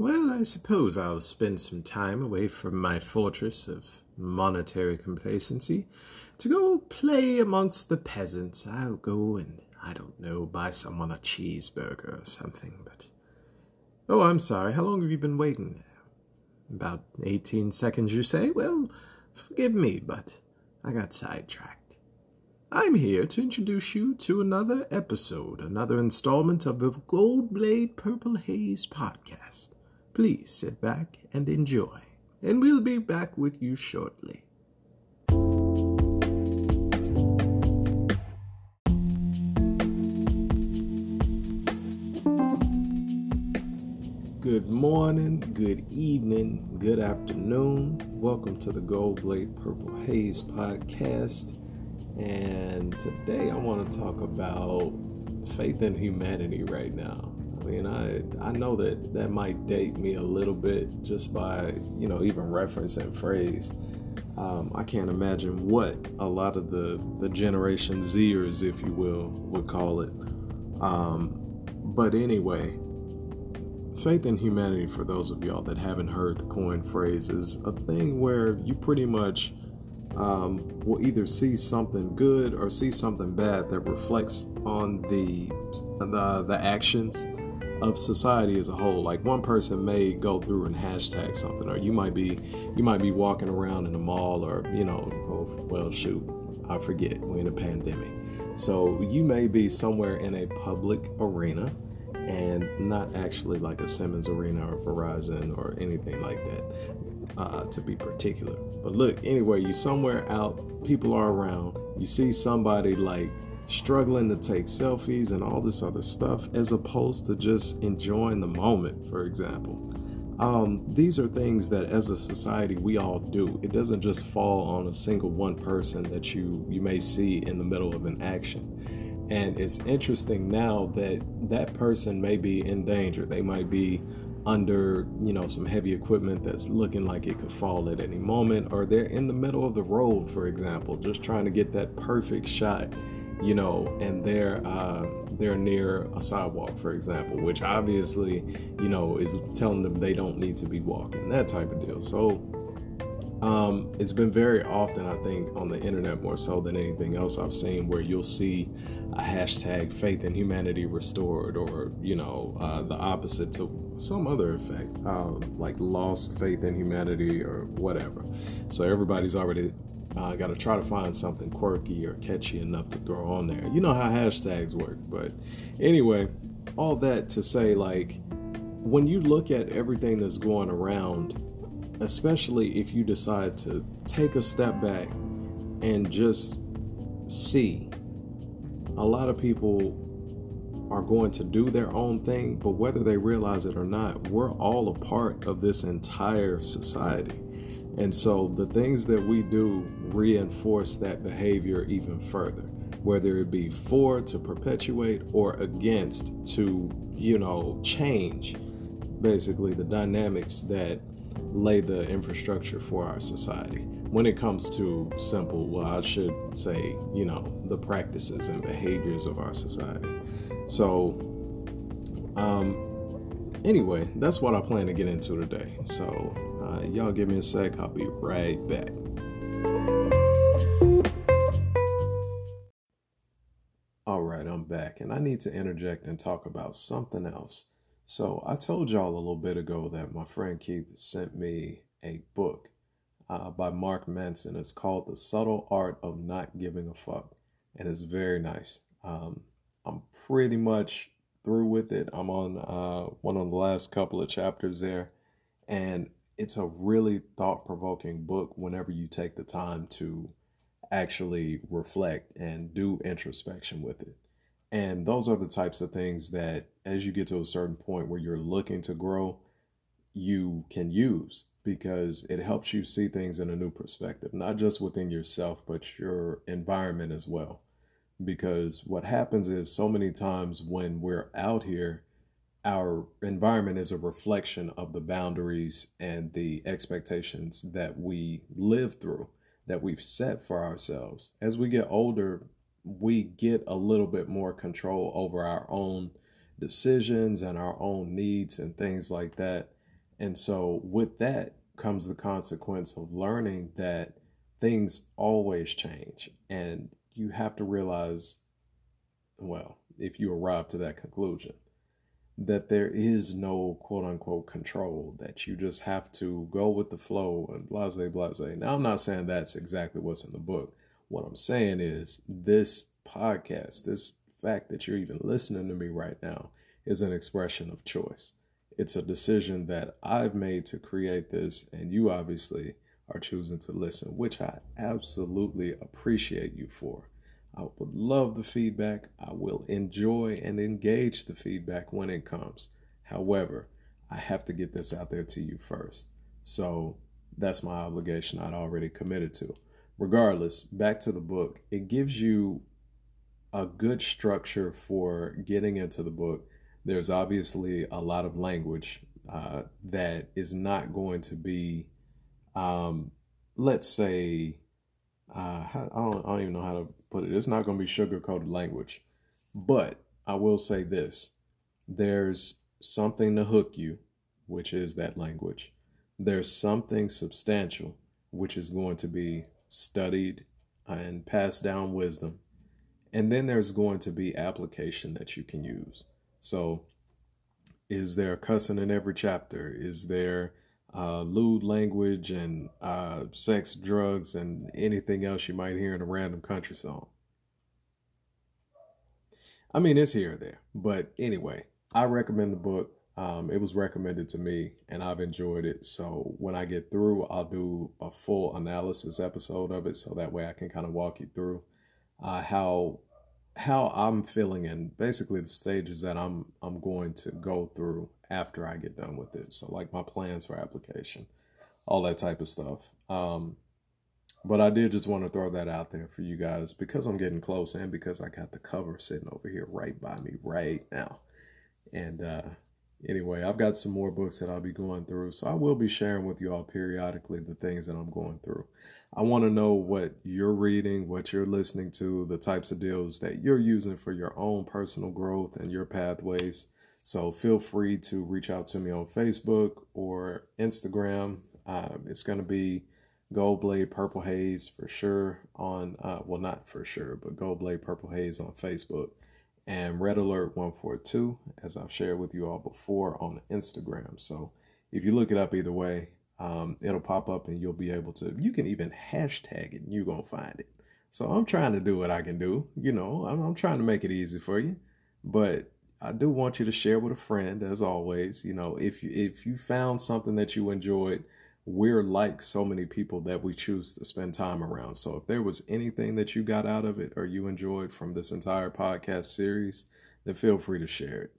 Well, I suppose I'll spend some time away from my fortress of monetary complacency to go play amongst the peasants. I'll go and, I don't know, buy someone a cheeseburger or something, but. Oh, I'm sorry. How long have you been waiting there? About 18 seconds, you say? Well, forgive me, but I got sidetracked. I'm here to introduce you to another episode, another installment of the Gold Blade Purple Haze podcast. Please sit back and enjoy, and we'll be back with you shortly. Good morning, good evening, good afternoon. Welcome to the Gold Blade Purple Haze podcast. And today I want to talk about faith in humanity right now. Mean, I I know that that might date me a little bit just by you know even referencing phrase. Um, I can't imagine what a lot of the the Generation Zers, if you will, would call it. Um, but anyway, faith in humanity for those of y'all that haven't heard the coin phrase is a thing where you pretty much um, will either see something good or see something bad that reflects on the the, the actions of society as a whole. Like one person may go through and hashtag something, or you might be you might be walking around in a mall, or you know, oh, well, shoot, I forget we're in a pandemic, so you may be somewhere in a public arena. And not actually like a Simmons Arena or Verizon or anything like that, uh, to be particular. But look, anyway, you somewhere out, people are around, you see somebody like struggling to take selfies and all this other stuff as opposed to just enjoying the moment, for example. Um, these are things that as a society we all do. It doesn't just fall on a single one person that you you may see in the middle of an action. And it's interesting now that that person may be in danger. They might be under, you know, some heavy equipment that's looking like it could fall at any moment, or they're in the middle of the road, for example, just trying to get that perfect shot, you know, and they're uh, they're near a sidewalk, for example, which obviously, you know, is telling them they don't need to be walking, that type of deal. So um, it's been very often, I think, on the internet more so than anything else I've seen, where you'll see a hashtag faith in humanity restored, or, you know, uh, the opposite to some other effect, um, like lost faith in humanity or whatever. So everybody's already uh, got to try to find something quirky or catchy enough to throw on there. You know how hashtags work. But anyway, all that to say, like, when you look at everything that's going around, especially if you decide to take a step back and just see. A lot of people are going to do their own thing, but whether they realize it or not, we're all a part of this entire society. And so the things that we do reinforce that behavior even further, whether it be for to perpetuate or against to, you know, change basically the dynamics that lay the infrastructure for our society when it comes to simple, well, I should say, you know, the practices and behaviors of our society. So, um, anyway, that's what I plan to get into today. So, uh, y'all give me a sec, I'll be right back. All right, I'm back, and I need to interject and talk about something else. So I told y'all a little bit ago that my friend Keith sent me a book uh, by Mark Manson. It's called The Subtle Art of Not Giving a Fuck, and it's very nice. Um, I'm pretty much through with it. I'm on uh, one of the last couple of chapters there, and it's a really thought provoking book whenever you take the time to actually reflect and do introspection with it. And those are the types of things that, as you get to a certain point where you're looking to grow, you can use because it helps you see things in a new perspective, not just within yourself, but your environment as well. Because what happens is so many times when we're out here, our environment is a reflection of the boundaries and the expectations that we live through, that we've set for ourselves. As we get older, we get a little bit more control over our own decisions and our own needs and things like that. And so, with that comes the consequence of learning that things always change. And you have to realize, well, if you arrive to that conclusion, that there is no quote unquote control, that you just have to go with the flow and blase, blase. Now, I'm not saying that's exactly what's in the book. What I'm saying is this podcast, this fact that you're even listening to me right now, is an expression of choice. It's a decision that I've made to create this, and you obviously are choosing to listen, which I absolutely appreciate you for. I would love the feedback. I will enjoy and engage the feedback when it comes. However, I have to get this out there to you first. So that's my obligation I'd already committed to. Regardless, back to the book, it gives you a good structure for getting into the book. There's obviously a lot of language uh, that is not going to be, um, let's say, uh, I, don't, I don't even know how to put it. It's not going to be sugar coated language. But I will say this there's something to hook you, which is that language. There's something substantial, which is going to be studied and passed down wisdom. And then there's going to be application that you can use. So, is there cussing in every chapter? Is there uh, lewd language and uh, sex, drugs, and anything else you might hear in a random country song. I mean, it's here or there. But anyway, I recommend the book. Um, it was recommended to me and I've enjoyed it. So when I get through, I'll do a full analysis episode of it so that way I can kind of walk you through uh, how how I'm feeling and basically the stages that I'm I'm going to go through after I get done with it. So like my plans for application, all that type of stuff. Um, but I did just want to throw that out there for you guys because I'm getting close and because I got the cover sitting over here right by me right now. And uh, anyway, I've got some more books that I'll be going through. So I will be sharing with you all periodically the things that I'm going through. I want to know what you're reading, what you're listening to, the types of deals that you're using for your own personal growth and your pathways. So feel free to reach out to me on Facebook or Instagram. Uh, it's going to be Gold Blade Purple Haze for sure on, uh, well, not for sure, but Gold Blade Purple Haze on Facebook and Red Alert 142, as I've shared with you all before on Instagram. So if you look it up either way, um, it'll pop up and you'll be able to, you can even hashtag it and you're going to find it. So I'm trying to do what I can do. You know, I'm, I'm trying to make it easy for you. But I do want you to share with a friend, as always. You know, if you if you found something that you enjoyed, we're like so many people that we choose to spend time around. So if there was anything that you got out of it or you enjoyed from this entire podcast series, then feel free to share it.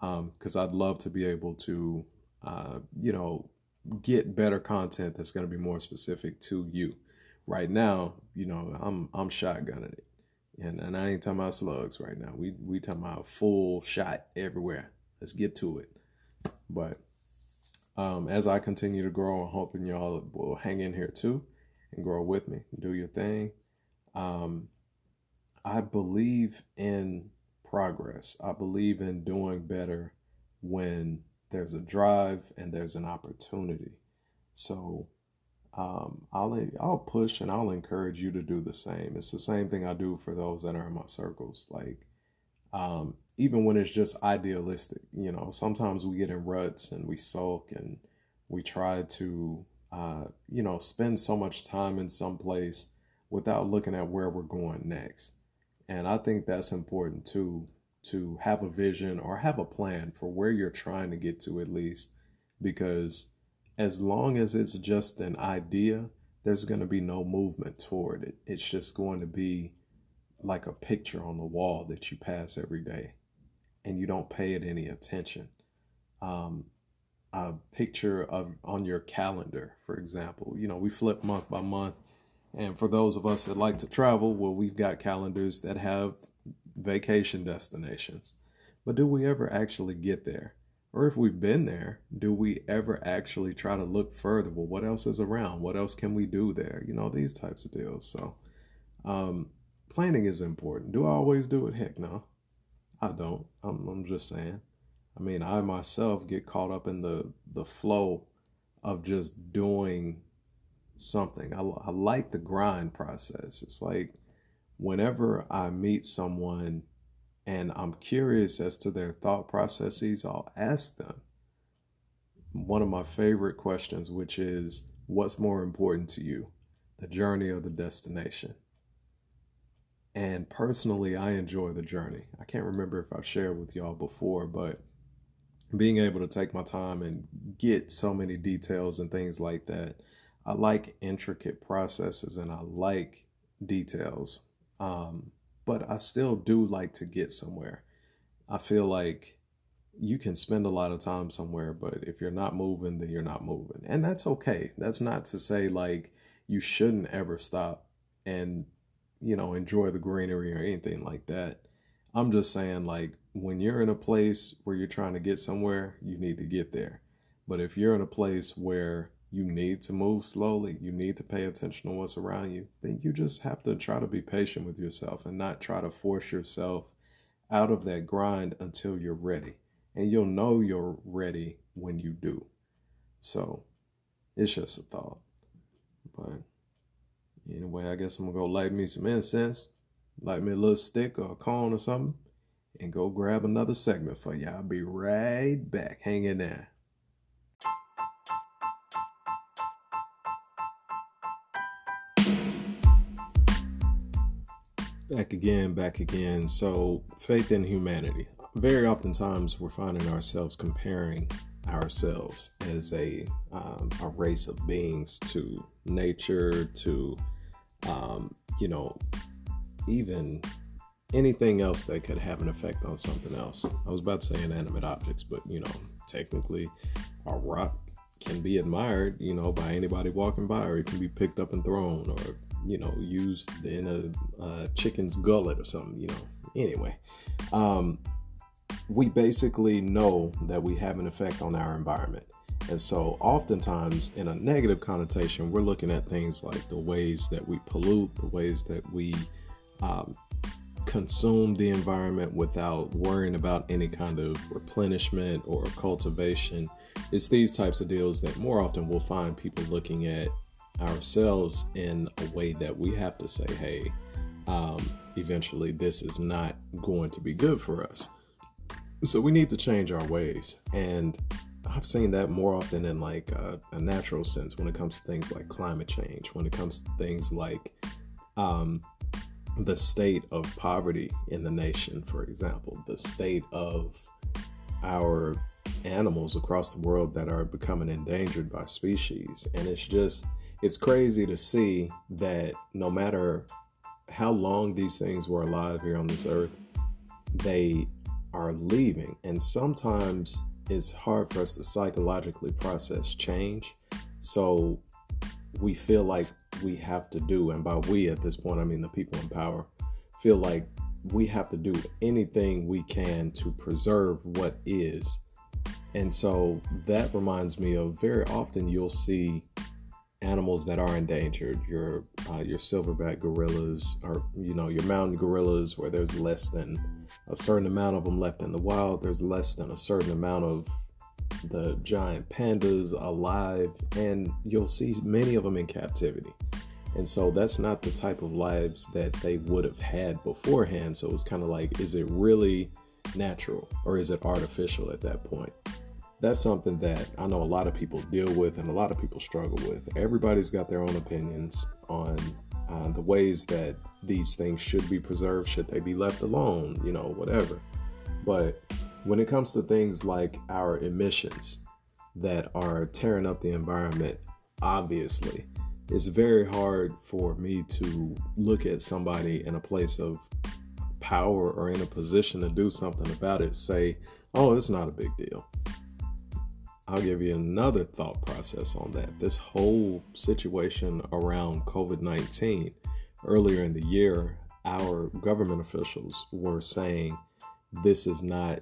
Because um, I'd love to be able to, uh, you know, get better content that's going to be more specific to you. Right now, you know, I'm I'm shotgunning it. And, and I ain't talking about slugs right now. We we talking about full shot everywhere. Let's get to it. But um, as I continue to grow, I'm hoping y'all will hang in here too and grow with me. Do your thing. Um, I believe in progress. I believe in doing better when there's a drive and there's an opportunity. So um, I'll I'll push and I'll encourage you to do the same. It's the same thing I do for those that are in my circles. Like um, even when it's just idealistic, you know, sometimes we get in ruts and we sulk and we try to, uh, you know, spend so much time in some place without looking at where we're going next. And I think that's important too to have a vision or have a plan for where you're trying to get to at least because as long as it's just an idea, there's going to be no movement toward it. It's just going to be like a picture on the wall that you pass every day and you don't pay it any attention. Um, a picture of on your calendar, for example, you know, we flip month by month. And for those of us that like to travel, well, we've got calendars that have vacation destinations. But do we ever actually get there? Or if we've been there, do we ever actually try to look further? Well, what else is around? What else can we do there? You know, these types of deals. So, um, planning is important. Do I always do it? Heck no, I don't. I'm, I'm just saying. I mean, I myself get caught up in the the flow of just doing something. I, I like the grind process. It's like whenever I meet someone and I'm curious as to their thought processes, I'll ask them one of my favorite questions, which is, What's more important to you, the journey or the destination? And personally, I enjoy the journey. I can't remember if I've shared with y'all before, but being able to take my time and get so many details and things like that. I like intricate processes and I like details. Um, but I still do like to get somewhere. I feel like you can spend a lot of time somewhere, but if you're not moving, then you're not moving. And that's okay. That's not to say like you shouldn't ever stop and, you know, enjoy the greenery or anything like that. I'm just saying, like, when you're in a place where you're trying to get somewhere, you need to get there. But if you're in a place where you need to move slowly, you need to pay attention to what's around you, then you just have to try to be patient with yourself and not try to force yourself out of that grind until you're ready. And you'll know you're ready when you do. So it's just a thought. But anyway, I guess I'm gonna go light me some incense, light me a little stick or a cone or something, and go grab another segment for you. I'll be right back. Hang in there. Back again, back again. So, faith in humanity. Very oftentimes, we're finding ourselves comparing ourselves as a um, a race of beings to nature, to um, you know, even anything else that could have an effect on something else. I was about to say inanimate objects, but you know, technically, a rock can be admired, you know, by anybody walking by, or it can be picked up and thrown, or you know, used in a, chicken's gullet or something, you know. Anyway, um, we basically know that we have an effect on our environment. And so, oftentimes, in a negative connotation, we're looking at things like the ways that we pollute, the ways that we um, consume the environment without worrying about any kind of replenishment or cultivation. It's these types of deals that more often we'll find people looking at ourselves in a way that we have to say, hey, um, eventually this is not going to be good for us. So we need to change our ways. And I've seen that more often in like a, a natural sense when it comes to things like climate change, when it comes to things like um, the state of poverty in the nation, for example, the state of our animals across the world that are becoming endangered by species. And it's just, it's crazy to see that no matter how long these things were alive here on this earth, they are leaving. And sometimes it's hard for us to psychologically process change. So we feel like we have to do, and by we at this point, I mean the people in power, feel like we have to do anything we can to preserve what is. And so that reminds me of very often you'll see animals that are endangered your uh, your silverback gorillas or you know your mountain gorillas where there's less than a certain amount of them left in the wild there's less than a certain amount of the giant pandas alive and you'll see many of them in captivity. And so that's not the type of lives that they would have had beforehand so it's kind of like is it really natural or is it artificial at that point that's something that I know a lot of people deal with and a lot of people struggle with. Everybody's got their own opinions on uh, the ways that these things should be preserved, should they be left alone, you know, whatever. But when it comes to things like our emissions that are tearing up the environment, obviously, it's very hard for me to look at somebody in a place of power or in a position to do something about it, say, oh, it's not a big deal I'll give you another thought process on that. This whole situation around COVID 19, earlier in the year, our government officials were saying this is not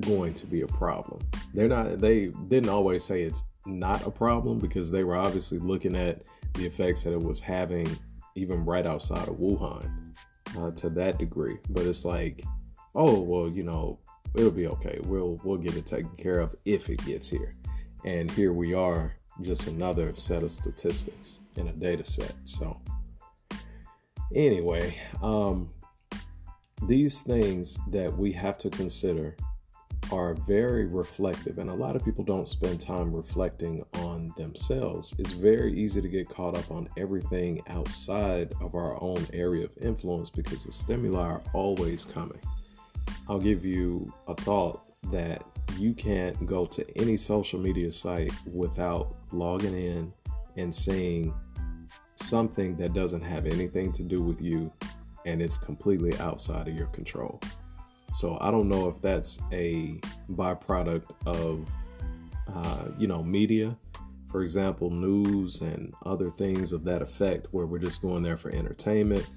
going to be a problem. They're not, they didn't always say it's not a problem because they were obviously looking at the effects that it was having even right outside of Wuhan uh, to that degree. But it's like, oh, well, you know, it'll be okay. We'll we'll get it taken care of if it gets here. And here we are, just another set of statistics in a data set. So anyway, um, these things that we have to consider are very reflective, and a lot of people don't spend time reflecting on themselves. It's very easy to get caught up on everything outside of our own area of influence because the stimuli are always coming. I'll give you a thought that you can't go to any social media site without logging in and seeing something that doesn't have anything to do with you and it's completely outside of your control. So I don't know if that's a byproduct of, uh, you know, media, for example, news and other things of that effect, where we're just going there for entertainment,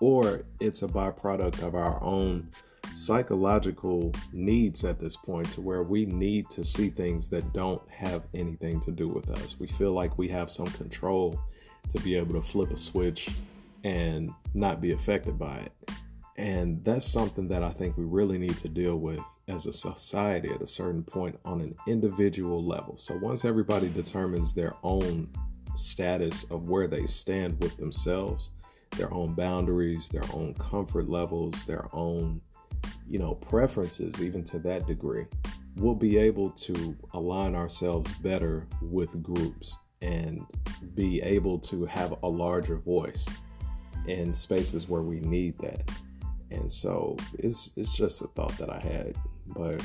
or it's a byproduct of our own psychological needs at this point to where we need to see things that don't have anything to do with us. We feel like we have some control to be able to flip a switch and not be affected by it. And that's something that I think we really need to deal with as a society at a certain point on an individual level. So once everybody determines their own status of where they stand with themselves, their own boundaries, their own comfort levels, their own, you know, preferences, even to that degree, we'll be able to align ourselves better with groups and be able to have a larger voice in spaces where we need that. And so it's it's just a thought that I had. But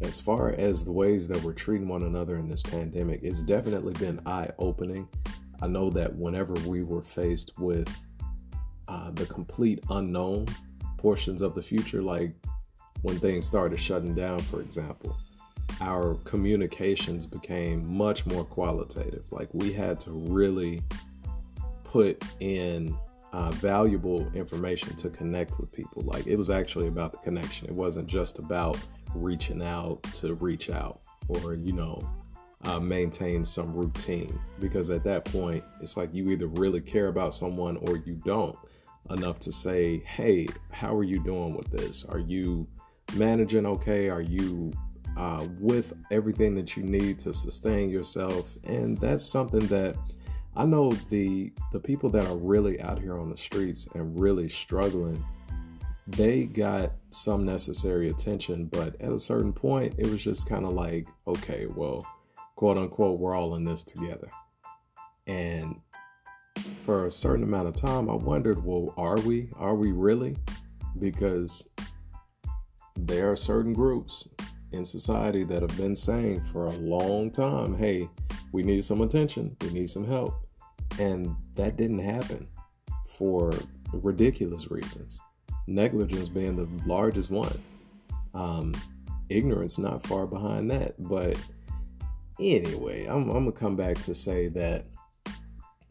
as far as the ways that we're treating one another in this pandemic, it's definitely been eye opening. I know that whenever we were faced with uh, the complete unknown portions of the future, like when things started shutting down, for example, our communications became much more qualitative. Like we had to really put in uh, valuable information to connect with people. Like it was actually about the connection. It wasn't just about reaching out to reach out or, you know, uh, maintain some routine. Because at that point, it's like you either really care about someone or you don't enough to say, hey, how are you doing with this? Are you managing okay? Are you uh, with everything that you need to sustain yourself? And that's something that I know the the people that are really out here on the streets and really struggling, they got some necessary attention, but at a certain point, it was just kind of like, okay, well, quote unquote, we're all in this together. And for a certain amount of time, I wondered, well, are we? Are we really? Because there are certain groups in society that have been saying for a long time, hey, we need some attention, we need some help. And that didn't happen for ridiculous reasons. Negligence being the largest one. Um, ignorance not far behind that. But anyway, I'm, I'm going to come back to say that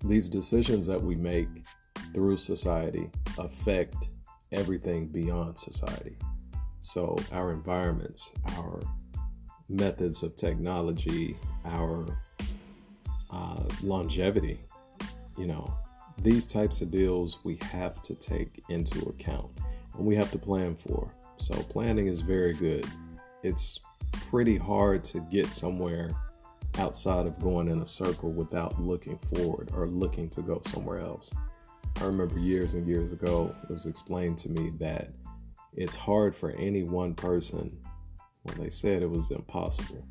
these decisions that we make through society affect everything beyond society. So, our environments, our methods of technology, our uh, longevity, you know, these types of deals we have to take into account and we have to plan for. So, planning is very good. It's pretty hard to get somewhere outside of going in a circle without looking forward or looking to go somewhere else. I remember years and years ago, it was explained to me that it's hard for any one person. Well, they said it was impossible,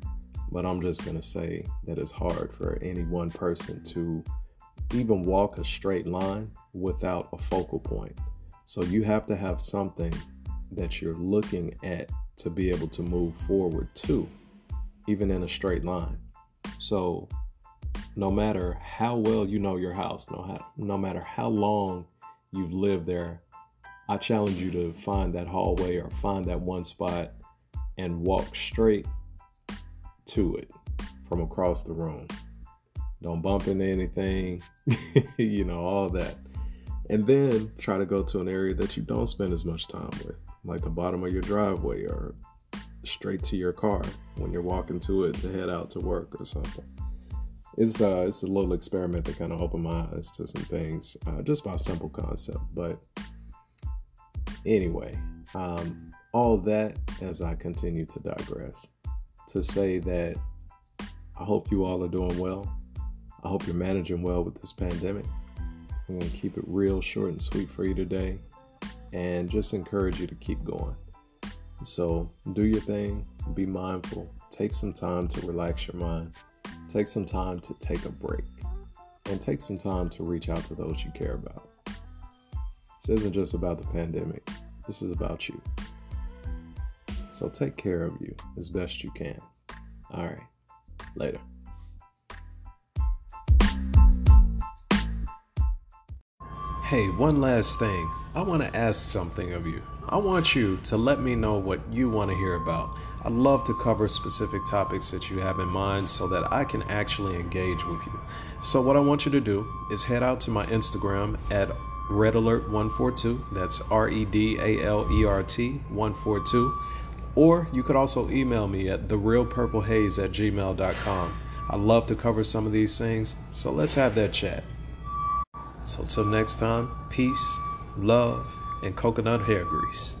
but I'm just going to say that it's hard for any one person to even walk a straight line without a focal point. So you have to have something that you're looking at to be able to move forward to, even in a straight line. So no matter how well you know your house, no, no matter how long you've lived there, I challenge you to find that hallway or find that one spot and walk straight to it from across the room. Don't bump into anything, you know, all that. And then try to go to an area that you don't spend as much time with, like the bottom of your driveway or straight to your car when you're walking to it to head out to work or something. It's uh, it's a little experiment that kind of opened my eyes to some things, uh, just by simple concept. But anyway, um, all that as I continue to digress to say that I hope you all are doing well. I hope you're managing well with this pandemic. I'm going to keep it real short and sweet for you today and just encourage you to keep going. So, do your thing, be mindful, take some time to relax your mind, take some time to take a break, and take some time to reach out to those you care about. This isn't just about the pandemic, this is about you. So, take care of you as best you can. All right, later. Hey, one last thing. I want to ask something of you. I want you to let me know what you want to hear about. I'd love to cover specific topics that you have in mind so that I can actually engage with you. So, what I want you to do is head out to my Instagram at Red Alert 142. That's R E D A L E R T 142. Or you could also email me at therealpurplehaze at gmail.com. I love to cover some of these things, so let's have that chat. So, till next time, peace, love, and coconut hair grease.